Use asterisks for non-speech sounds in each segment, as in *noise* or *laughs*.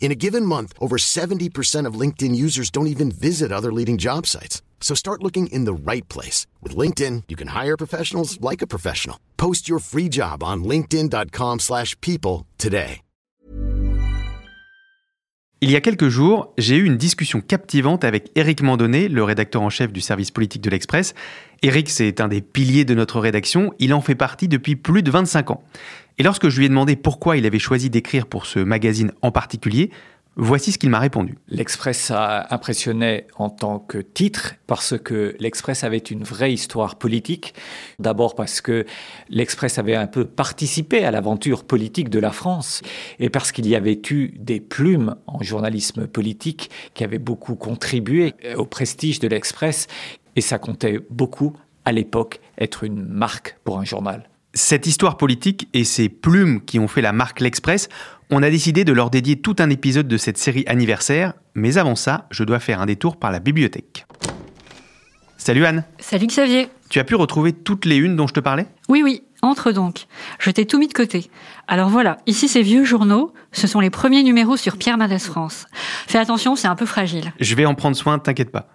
In a given month, over 70% of LinkedIn users don't even visit other leading job sites. So start looking in the right place. With LinkedIn, you can hire professionals like a professional. Post your free job on linkedin.com slash people today. Il y a quelques jours, j'ai eu une discussion captivante avec Éric Mandonnet, le rédacteur en chef du service politique de l'Express. Éric, c'est un des piliers de notre rédaction. Il en fait partie depuis plus de 25 ans. Et lorsque je lui ai demandé pourquoi il avait choisi d'écrire pour ce magazine en particulier, Voici ce qu'il m'a répondu. L'Express a impressionné en tant que titre parce que l'Express avait une vraie histoire politique. D'abord parce que l'Express avait un peu participé à l'aventure politique de la France et parce qu'il y avait eu des plumes en journalisme politique qui avaient beaucoup contribué au prestige de l'Express et ça comptait beaucoup à l'époque être une marque pour un journal. Cette histoire politique et ces plumes qui ont fait la marque L'Express on a décidé de leur dédier tout un épisode de cette série anniversaire, mais avant ça, je dois faire un détour par la bibliothèque. Salut Anne. Salut Xavier Tu as pu retrouver toutes les unes dont je te parlais? Oui, oui, entre donc. Je t'ai tout mis de côté. Alors voilà, ici ces vieux journaux, ce sont les premiers numéros sur Pierre Mendès France. Fais attention, c'est un peu fragile. Je vais en prendre soin, t'inquiète pas.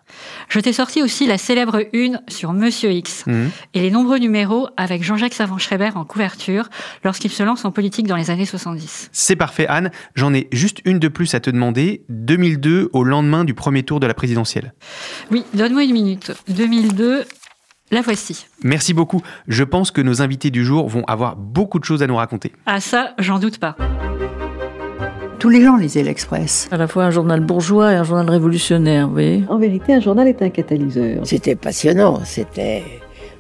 Je t'ai sorti aussi la célèbre une sur Monsieur X Mhm. et les nombreux numéros avec Jean-Jacques Savant-Schreiber en couverture lorsqu'il se lance en politique dans les années 70. C'est parfait Anne, j'en ai juste une de plus à te demander, 2002 au lendemain du premier tour de la présidentielle. Oui, donne-moi une minute. 2002, la voici. Merci beaucoup, je pense que nos invités du jour vont avoir beaucoup de choses à nous raconter. Ah ça, j'en doute pas. Tous les gens lisaient l'Express. à la fois un journal bourgeois et un journal révolutionnaire, vous voyez. En vérité, un journal est un catalyseur. C'était passionnant, c'était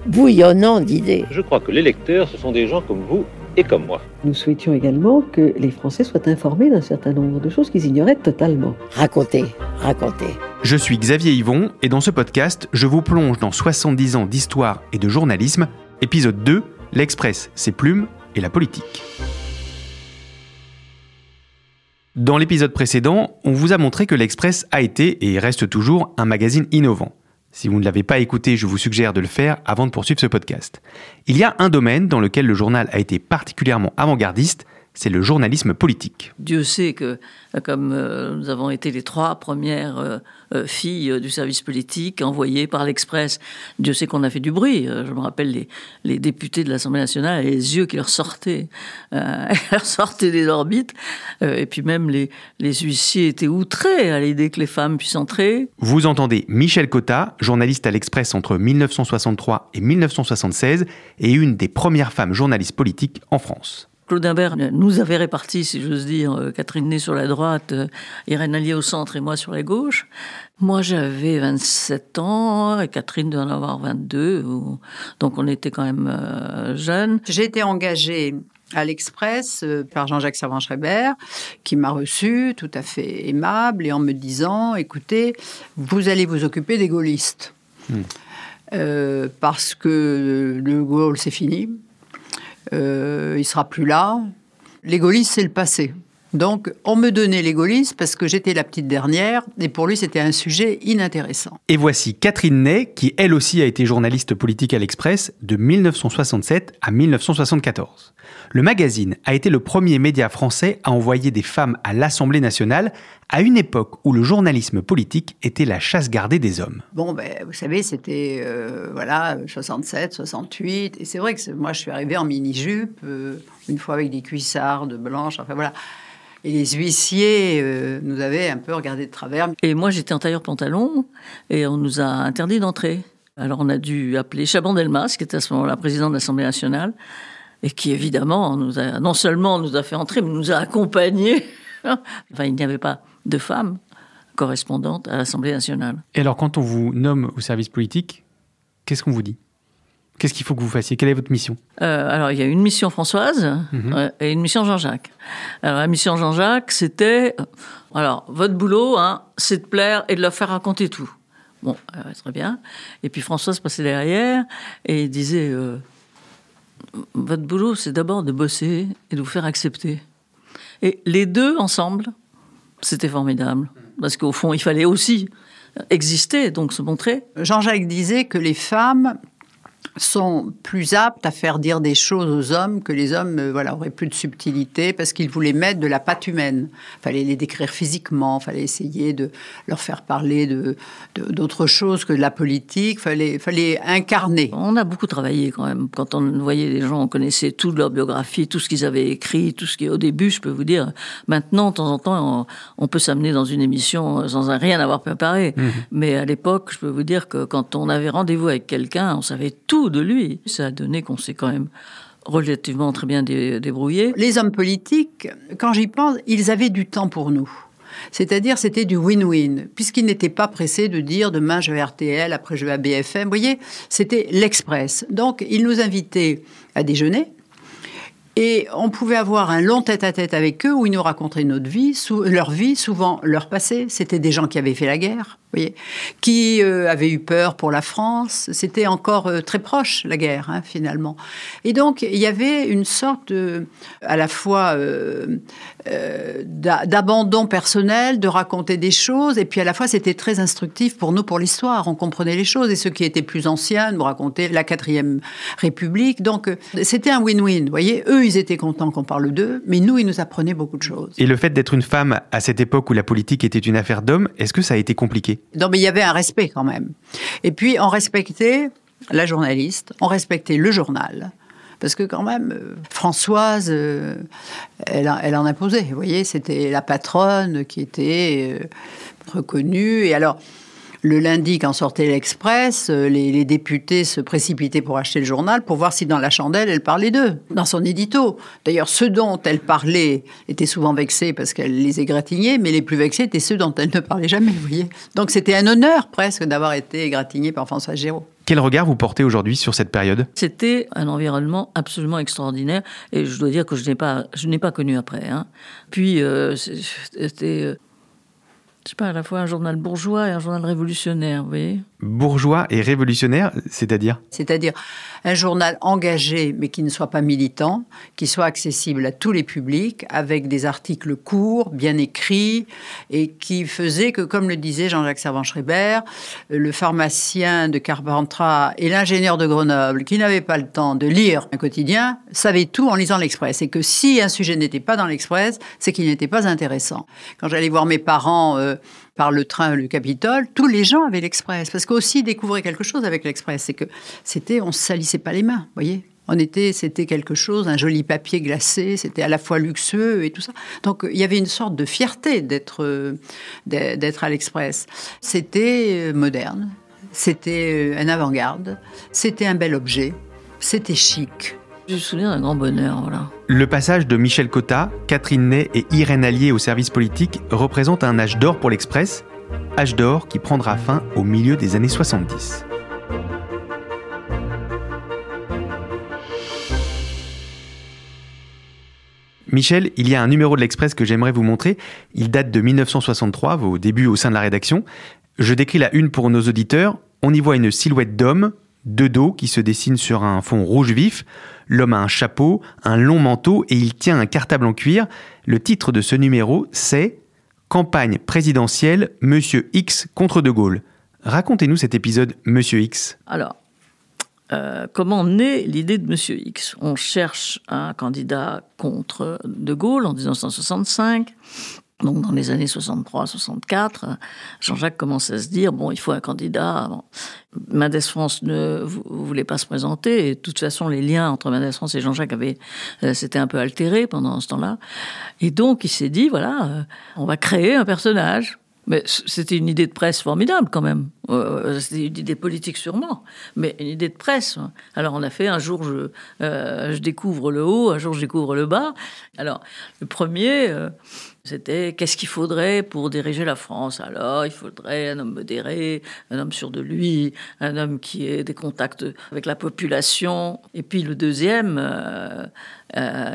bouillonnant d'idées. Je crois que les lecteurs, ce sont des gens comme vous et comme moi. Nous souhaitions également que les Français soient informés d'un certain nombre de choses qu'ils ignoraient totalement. Racontez, racontez. Je suis Xavier Yvon et dans ce podcast, je vous plonge dans 70 ans d'histoire et de journalisme. Épisode 2, l'Express, ses plumes et la politique. Dans l'épisode précédent, on vous a montré que l'Express a été et reste toujours un magazine innovant. Si vous ne l'avez pas écouté, je vous suggère de le faire avant de poursuivre ce podcast. Il y a un domaine dans lequel le journal a été particulièrement avant-gardiste, c'est le journalisme politique. Dieu sait que, euh, comme euh, nous avons été les trois premières euh, euh, filles du service politique envoyées par l'Express, Dieu sait qu'on a fait du bruit. Je me rappelle les, les députés de l'Assemblée nationale, les yeux qui leur sortaient, *laughs* leur sortaient des orbites. Et puis même les, les huissiers étaient outrés à l'idée que les femmes puissent entrer. Vous entendez Michel Cotta, journaliste à l'Express entre 1963 et 1976 et une des premières femmes journalistes politiques en France. Claude Imbert nous avait répartis, si j'ose dire, euh, Catherine Ney sur la droite, euh, Irène Allier au centre et moi sur la gauche. Moi, j'avais 27 ans et Catherine devait en avoir 22, ou- donc on était quand même euh, jeunes. J'ai été engagée à l'Express par Jean-Jacques Savant-Schreiber, qui m'a reçu tout à fait aimable et en me disant écoutez, vous allez vous occuper des gaullistes. Euh, parce que le Gaulle, c'est fini. Euh, il sera plus là. Les gaullistes, c'est le passé. Donc, on me donnait les gaullistes parce que j'étais la petite dernière et pour lui, c'était un sujet inintéressant. Et voici Catherine Ney, qui elle aussi a été journaliste politique à l'Express de 1967 à 1974. Le magazine a été le premier média français à envoyer des femmes à l'Assemblée nationale à une époque où le journalisme politique était la chasse gardée des hommes. Bon, ben, vous savez, c'était euh, voilà 67, 68, et c'est vrai que moi, je suis arrivée en mini-jupe, euh, une fois avec des cuissardes blanches, enfin voilà. Et les huissiers euh, nous avaient un peu regardé de travers. Et moi, j'étais en tailleur pantalon et on nous a interdit d'entrer. Alors on a dû appeler Chaban-Delmas, qui était à ce moment-là président de l'Assemblée nationale, et qui évidemment nous a, non seulement nous a fait entrer, mais nous a accompagnés. *laughs* enfin, il n'y avait pas de femmes correspondantes à l'Assemblée nationale. Et alors, quand on vous nomme au service politique, qu'est-ce qu'on vous dit? Qu'est-ce qu'il faut que vous fassiez? Quelle est votre mission? Euh, Alors, il y a une mission Françoise Mhm. et une mission Jean-Jacques. Alors, la mission Jean-Jacques, c'était... euh, Alors, votre boulot, hein, c'est de plaire et de leur faire raconter tout. Bon, euh, très bien. Et puis Françoise passait derrière et disait... euh, votre boulot, c'est d'abord de bosser et de vous faire accepter. Et les deux ensemble, c'était formidable. Parce qu'au fond, il fallait aussi exister, donc se montrer. Jean-Jacques disait que les femmes sont plus aptes à faire dire des choses aux hommes que les hommes euh, voilà auraient plus de subtilité parce qu'ils voulaient mettre de la pâte humaine. Fallait les décrire physiquement, fallait essayer de leur faire parler de de- d'autre chose que de la politique. Fallait fallait incarner. On a beaucoup travaillé quand même. Quand on voyait les gens, on connaissait toute leur biographie, tout ce qu'ils avaient écrit, tout ce qui, au début, je peux vous dire, maintenant, de temps en temps, on, on peut s'amener dans une émission sans rien avoir préparé. Mais à l'époque, je peux vous dire que quand on avait rendez-vous avec quelqu'un, on savait tout de lui. Ça a donné qu'on s'est quand même relativement très bien dé- débrouillé. Les hommes politiques, quand j'y pense, ils avaient du temps pour nous. C'est-à-dire, c'était du win-win, puisqu'ils n'étaient pas pressés de dire demain je vais RTL, après je vais à BFM. Vous voyez, c'était l'express. Donc, ils nous invitaient à déjeuner. Et on pouvait avoir un long tête-à-tête avec eux où ils nous racontaient notre vie, leur vie, souvent leur passé. C'était des gens qui avaient fait la guerre, voyez, qui euh, avaient eu peur pour la France. C'était encore euh, très proche, la guerre, hein, finalement. Et donc, il y avait une sorte à la fois euh, d'a- d'abandon personnel, de raconter des choses, et puis à la fois, c'était très instructif pour nous, pour l'histoire. On comprenait les choses, et ceux qui étaient plus anciens nous racontaient la quatrième République. Donc, c'était un win-win, voyez. Eux, ils étaient contents qu'on parle d'eux, mais nous, ils nous apprenaient beaucoup de choses. Et le fait d'être une femme à cette époque où la politique était une affaire d'hommes, est-ce que ça a été compliqué? Non, mais il y avait un respect quand même. Et puis, on respectait la journaliste, on respectait le journal. Parce que quand même, euh, Françoise, euh, elle, elle en imposait. Vous voyez, c'était la patronne qui était euh, reconnue. Et alors, le lundi, quand sortait l'Express, euh, les, les députés se précipitaient pour acheter le journal pour voir si dans la chandelle, elle parlait d'eux, dans son édito. D'ailleurs, ceux dont elle parlait étaient souvent vexés parce qu'elle les égratignait, mais les plus vexés étaient ceux dont elle ne parlait jamais, vous voyez. Donc c'était un honneur presque d'avoir été égratigné par François Géraud. Quel regard vous portez aujourd'hui sur cette période? C'était un environnement absolument extraordinaire et je dois dire que je n'ai pas, je n'ai pas connu après. hein. Puis euh, c'était, euh, je sais pas, à la fois un journal bourgeois et un journal révolutionnaire, vous voyez. Bourgeois et révolutionnaire, c'est-à-dire? C'est-à-dire un journal engagé, mais qui ne soit pas militant, qui soit accessible à tous les publics, avec des articles courts, bien écrits, et qui faisait que, comme le disait Jean-Jacques Servan-Schreiber, le pharmacien de Carpentras et l'ingénieur de Grenoble, qui n'avaient pas le temps de lire un quotidien, savaient tout en lisant l'Express. Et que si un sujet n'était pas dans l'Express, c'est qu'il n'était pas intéressant. Quand j'allais voir mes parents euh, par le train, le Capitole, tous les gens avaient l'Express. Parce qu'aussi, découvrir quelque chose avec l'Express, c'est que c'était, on se salissait pas les mains, voyez on était, c'était quelque chose, un joli papier glacé, c'était à la fois luxueux et tout ça. Donc il y avait une sorte de fierté d'être, euh, d'être à l'Express. C'était euh, moderne, c'était euh, un avant-garde, c'était un bel objet, c'était chic. Je me souviens d'un grand bonheur. Le passage de Michel Cotta, Catherine Ney et Irène Allier au service politique représente un âge d'or pour l'Express, âge d'or qui prendra fin au milieu des années 70. Michel, il y a un numéro de l'Express que j'aimerais vous montrer. Il date de 1963, vos débuts au sein de la rédaction. Je décris la une pour nos auditeurs. On y voit une silhouette d'homme, de dos, qui se dessine sur un fond rouge vif. L'homme a un chapeau, un long manteau et il tient un cartable en cuir. Le titre de ce numéro, c'est Campagne présidentielle, Monsieur X contre De Gaulle. Racontez-nous cet épisode, Monsieur X. Alors, euh, comment naît l'idée de Monsieur X? On cherche un candidat contre De Gaulle en 1965. Donc, dans les années 63-64, Jean-Jacques commence à se dire bon, il faut un candidat. Bon. Mendes France ne vou- voulait pas se présenter. Et de toute façon, les liens entre Mendes France et Jean-Jacques avaient euh, s'étaient un peu altérés pendant ce temps-là. Et donc, il s'est dit voilà, euh, on va créer un personnage Mais c'était une idée de presse formidable quand même. Euh, c'était une idée politique sûrement, mais une idée de presse. Alors on a fait un jour je, euh, découvre le haut, un jour je découvre le bas. Alors le premier, euh, c'était qu'est-ce qu'il faudrait pour diriger la France? Alors il faudrait un homme modéré, un homme sûr de lui, un homme qui ait des contacts avec la population. Et puis le deuxième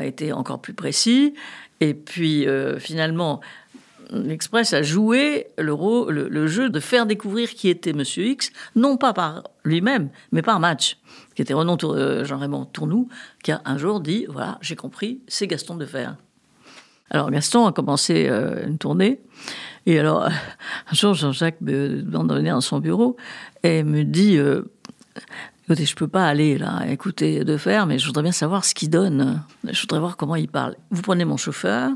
était encore plus précis. Et puis finalement, l'Express a joué le, rôle, le, jeu de faire découvrir qui était Monsieur X, non pas par lui-même, mais par match, qui était Renan euh, Jean-Raymond Tournou, qui a un jour dit voilà, j'ai compris, c'est Gaston de Fer. Alors Gaston a commencé euh, une tournée, et alors *laughs* un jour Jean-Jacques me demande de venir dans son bureau et me dit euh, écoutez, je peux pas aller là écouter de Fer, mais je voudrais bien savoir ce qu'il donne. Je voudrais voir comment il parle. Vous prenez mon chauffeur,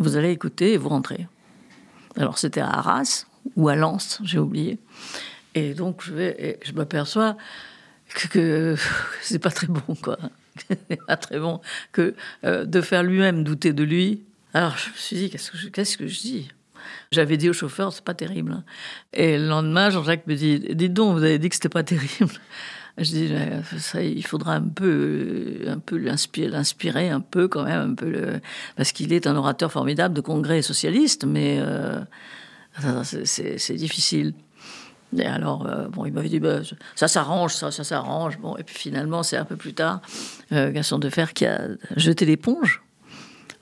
vous allez écouter et vous rentrez. Alors c'était à Arras ou à Lens, j'ai oublié. Et donc je vais, et m'aperçois que, que c'est pas très bon, quoi. c'est *laughs* pas très bon que euh, de faire lui-même douter de lui. Alors je me suis dit, qu'est-ce que je, dis? J'avais dit au chauffeur, c'est pas terrible. Et le lendemain, Jean-Jacques me dit, dites donc, vous avez dit que c'était pas *laughs* terrible. Je dis, ça, il faudra un peu, un peu l'inspirer, un peu quand même, un peu parce qu'il est un orateur formidable de congrès socialiste, mais euh, c'est difficile. Et alors, euh, bon, il m'avait dit, bah, ça s'arrange, ça, ça s'arrange. Bon, et puis finalement, c'est un peu plus tard, euh, Gaston Defer qui a jeté l'éponge,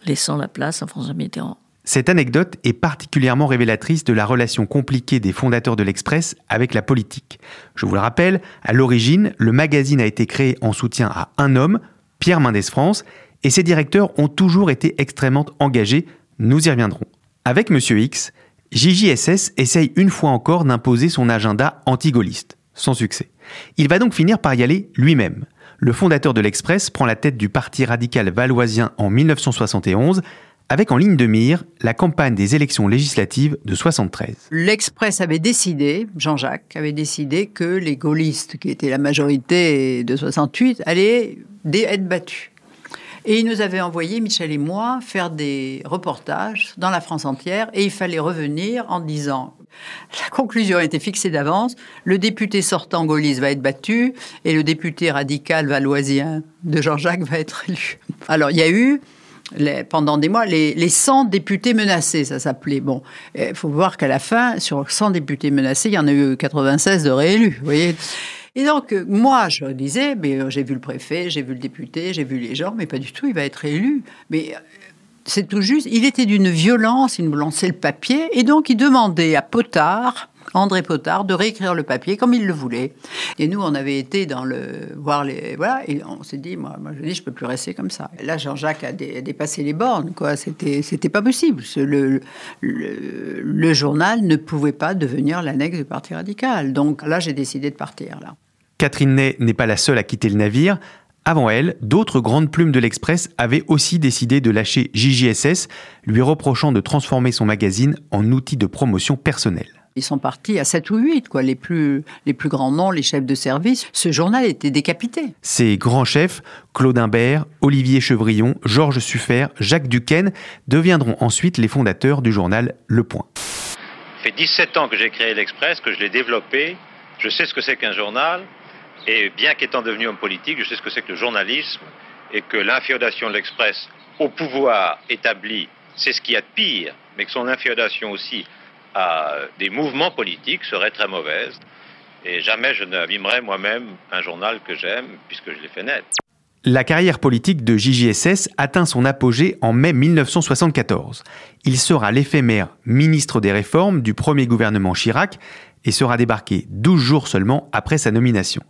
laissant la place à François Mitterrand. Cette anecdote est particulièrement révélatrice de la relation compliquée des fondateurs de l'Express avec la politique. Je vous le rappelle, à l'origine, le magazine a été créé en soutien à un homme, Pierre Mendès France, et ses directeurs ont toujours été extrêmement engagés, nous y reviendrons. Avec Monsieur X, JJSS essaye une fois encore d'imposer son agenda anti-gaulliste, sans succès. Il va donc finir par y aller lui-même. Le fondateur de l'Express prend la tête du parti radical valoisien en 1971 avec en ligne de mire la campagne des élections législatives de 73. L'Express avait décidé, Jean-Jacques avait décidé que les gaullistes, qui étaient la majorité de 68, allaient être battus. Et il nous avait envoyé, Michel et moi, faire des reportages dans la France entière et il fallait revenir en disant la conclusion était fixée d'avance. Le député sortant gaulliste va être battu et le député radical valoisien de Jean-Jacques va être élu. Alors il y a eu pendant des mois, les, 100 députés menacés, ça s'appelait. Bon, il faut voir qu'à la fin, sur 100 députés menacés, il y en a eu 96 de réélus, vous voyez. Et donc, moi, je disais, mais euh, j'ai vu le préfet, j'ai vu le député, j'ai vu les gens, mais pas du tout, il va être élu. Mais euh, c'est tout juste, il était d'une violence, il me lançait le papier, et donc il demandait à Potard, André Potard de réécrire le papier comme il le voulait. Et nous, on avait été dans le voir les voilà et on s'est dit, moi, moi je dis, je peux plus rester comme ça. là, Jean-Jacques a, dépassé les bornes, quoi. C'était c'était pas possible. Le, le, le, journal ne pouvait pas devenir l'annexe du Parti radical. Donc là, j'ai décidé de partir là. Catherine Ney n'est pas la seule à quitter le navire. Avant elle, d'autres grandes plumes de l'Express avaient aussi décidé de lâcher JJSS, lui reprochant de transformer son magazine en outil de promotion personnelle. Ils sont partis à 7 ou 8, quoi, les plus, les plus grands noms, les chefs de service. Ce journal était décapité. Ces grands chefs, Claude Imbert, Olivier Chevrillon, Georges Suffert, Jacques Duquesne, deviendront ensuite les fondateurs du journal Le Point. Ça fait 17 ans que j'ai créé l'Express, que je l'ai développé. Je sais ce que c'est qu'un journal. Et bien qu'étant devenu homme politique, je sais ce que c'est que le journalisme et que l'inféodation de l'Express au pouvoir établi, c'est ce qu'il y a de pire, mais que son inféodation aussi des mouvements politiques serait très mauvaise. Et jamais je n'abîmerai moi-même un journal que j'aime, puisque je l'ai fait naître. La carrière politique de JJSS atteint son apogée en mai 1974. Il sera l'éphémère ministre des Réformes du premier gouvernement Chirac et sera débarqué 12 jours seulement après sa nomination.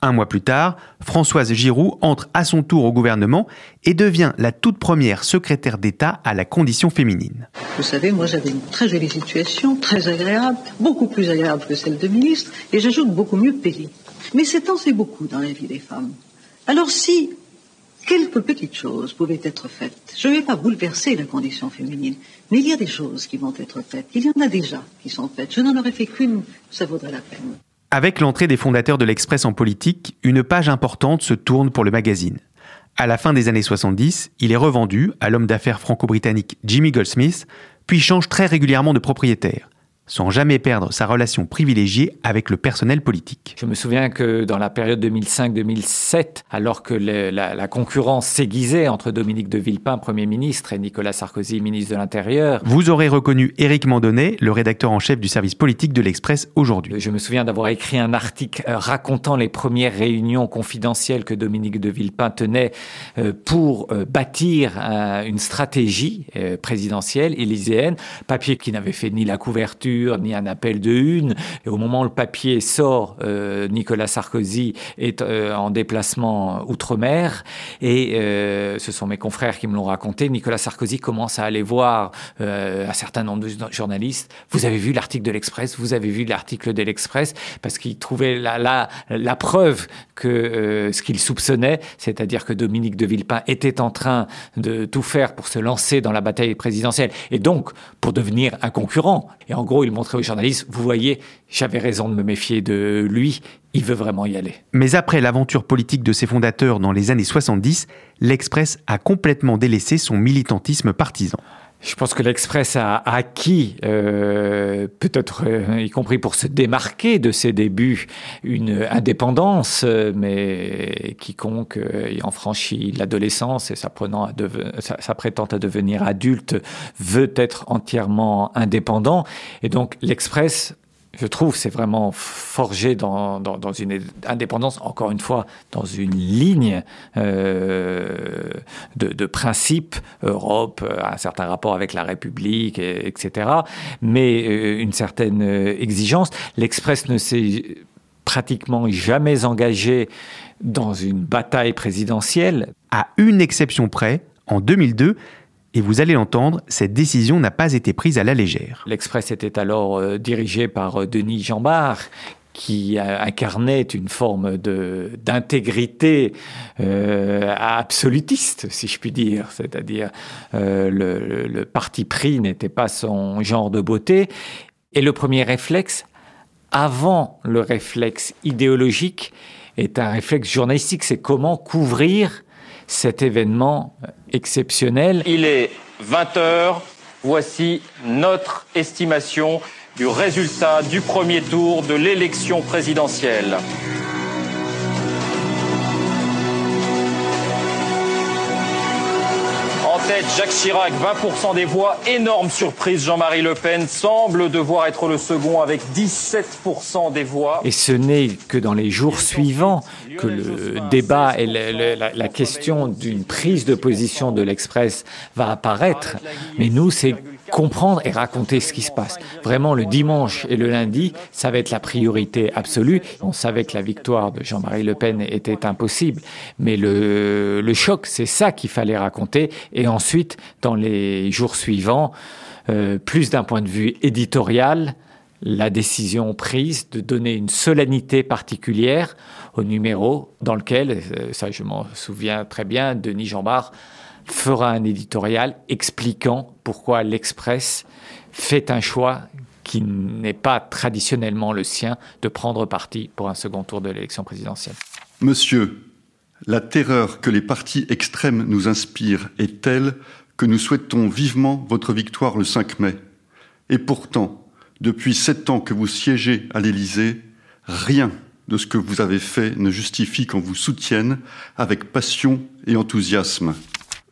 Un mois plus tard, Françoise Giroud entre à son tour au gouvernement et devient la toute première secrétaire d'État à la condition féminine. Vous savez, moi j'avais une très jolie situation, très agréable, beaucoup plus agréable que celle de ministre, et j'ajoute beaucoup mieux payée. Mais c'est temps, c'est beaucoup dans la vie des femmes. Alors si quelques petites choses pouvaient être faites, je ne vais pas bouleverser la condition féminine, mais il y a des choses qui vont être faites. Il y en a déjà qui sont faites. Je n'en aurais fait qu'une, ça vaudrait la peine. Avec l'entrée des fondateurs de l'Express en politique, une page importante se tourne pour le magazine. À la fin des années 70, il est revendu à l'homme d'affaires franco-britannique Jimmy Goldsmith, puis change très régulièrement de propriétaire sans jamais perdre sa relation privilégiée avec le personnel politique. Je me souviens que dans la période 2005-2007, alors que la, concurrence s'aiguisait entre Dominique de Villepin, Premier ministre, et Nicolas Sarkozy, ministre de l'Intérieur... Vous aurez reconnu Éric Mandonnet, le rédacteur en chef du service politique de l'Express aujourd'hui. Je me souviens d'avoir écrit un article euh, racontant les premières réunions confidentielles que Dominique de Villepin tenait euh, pour euh, bâtir une stratégie présidentielle élyséenne, papier qui n'avait fait ni la couverture, ni un appel de une. Et au moment où le papier sort, euh, Nicolas Sarkozy est euh, en déplacement outre-mer. Et euh, ce sont mes confrères qui me l'ont raconté. Nicolas Sarkozy commence à aller voir un certain nombre de journalistes. Vous avez vu l'article de l'Express? Vous avez vu l'article de l'Express? Parce qu'il trouvait la, la, la, preuve que ce qu'il soupçonnait, c'est-à-dire que Dominique de Villepin était en train de tout faire pour se lancer dans la bataille présidentielle et donc pour devenir un concurrent. Et en gros, il montrait aux journalistes, vous voyez, j'avais raison de me méfier de lui, il veut vraiment y aller. Mais après l'aventure politique de ses fondateurs dans les années 70, l'Express a complètement délaissé son militantisme partisan. Je pense que l'Express a acquis, euh, peut-être euh, y compris pour se démarquer de ses débuts, une indépendance, euh, mais quiconque ayant franchi l'adolescence et s'apprêtant à, à devenir adulte veut être entièrement indépendant. Et donc l'Express je trouve, c'est vraiment forgé dans, une indépendance, encore une fois, dans une ligne euh, de, de principes, Europe, un certain rapport avec la République, etc., mais euh, une certaine euh, exigence. L'Express ne s'est pratiquement jamais engagé dans une bataille présidentielle. À une exception près, en 2002, et vous allez l'entendre, cette décision n'a pas été prise à la légère. L'Express était alors euh, dirigé par euh, Denis Jambard, qui incarnait une forme d'intégrité euh, absolutiste, si je puis dire. C'est-à-dire le, parti pris n'était pas son genre de beauté. Et le premier réflexe, avant le réflexe idéologique, est un réflexe journalistique. C'est comment couvrir cet événement exceptionnel. Il est 20 heures. Voici notre estimation du résultat du premier tour de l'élection présidentielle. Jacques Chirac, 20% des voix. Énorme surprise, Jean-Marie Le Pen semble devoir être le second avec 17% des voix. Et ce n'est que dans les jours suivants que le débat et la, question d'une prise de position de l'Express va apparaître. Mais nous, c'est comprendre et raconter ce qui se passe. Vraiment, le dimanche et le lundi, ça va être la priorité absolue. On savait que la victoire de Jean-Marie Le Pen était impossible, mais le, le choc, c'est ça qu'il fallait raconter. Et ensuite, dans les jours suivants, euh, plus d'un point de vue éditorial, la décision prise de donner une solennité particulière au numéro dans lequel, euh, ça je m'en souviens très bien, Denis Jambard fera un éditorial expliquant pourquoi l'Express fait un choix qui n'est pas traditionnellement le sien de prendre parti pour un second tour de l'élection présidentielle. Monsieur, la terreur que les partis extrêmes nous inspirent est telle que nous souhaitons vivement votre victoire le 5 mai. Et pourtant, depuis sept ans que vous siégez à l'Élysée, rien de ce que vous avez fait ne justifie qu'on vous soutienne avec passion et enthousiasme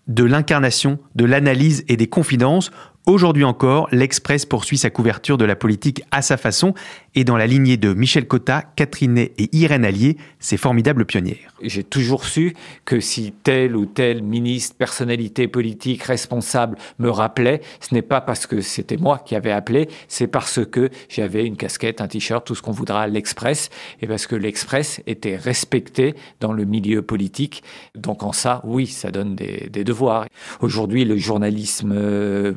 de l'incarnation, de l'analyse et des confidences, Aujourd'hui encore, l'Express poursuit sa couverture de la politique à sa façon et dans la lignée de Michel Cotta, Catherine et Irène Allier, ces formidables pionnières. J'ai toujours su que si tel ou tel ministre, personnalité politique, responsable me rappelait, ce n'est pas parce que c'était moi qui avais appelé, c'est parce que j'avais une casquette, un t-shirt, tout ce qu'on voudra à l'Express, et parce que l'Express était respecté dans le milieu politique. Donc en ça, oui, ça donne des, des devoirs. Aujourd'hui, le journalisme euh,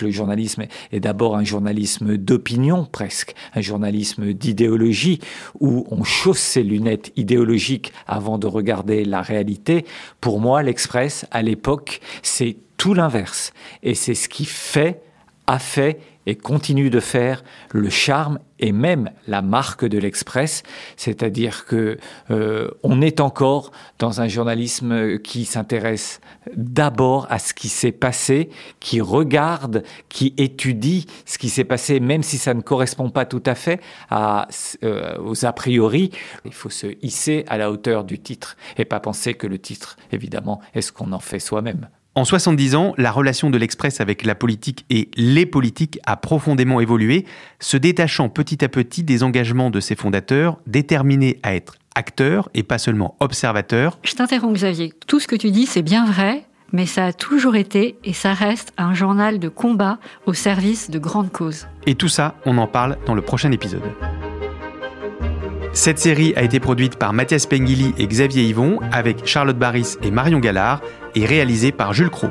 le journalisme est d'abord un journalisme d'opinion presque, un journalisme d'idéologie, où on chausse ses lunettes idéologiques avant de regarder la réalité. Pour moi, l'Express, à l'époque, c'est tout l'inverse. Et c'est ce qui fait, a fait et continue de faire le charme et même la marque de l'Express, c'est-à-dire que euh, on est encore dans un journalisme qui s'intéresse d'abord à ce qui s'est passé, qui regarde, qui étudie ce qui s'est passé, même si ça ne correspond pas tout à fait à, euh, aux a priori. Il faut se hisser à la hauteur du titre et pas penser que le titre, évidemment, est ce qu'on en fait soi-même. En 70 ans, la relation de l'Express avec la politique et les politiques a profondément évolué, se détachant petit à petit des engagements de ses fondateurs, déterminés à être acteurs et pas seulement observateurs. Je t'interromps Xavier, tout ce que tu dis c'est bien vrai, mais ça a toujours été et ça reste un journal de combat au service de grandes causes. Et tout ça, on en parle dans le prochain épisode. Cette série a été produite par Mathias Pengili et Xavier Yvon avec Charlotte Baris et Marion Gallard et réalisée par Jules Cros.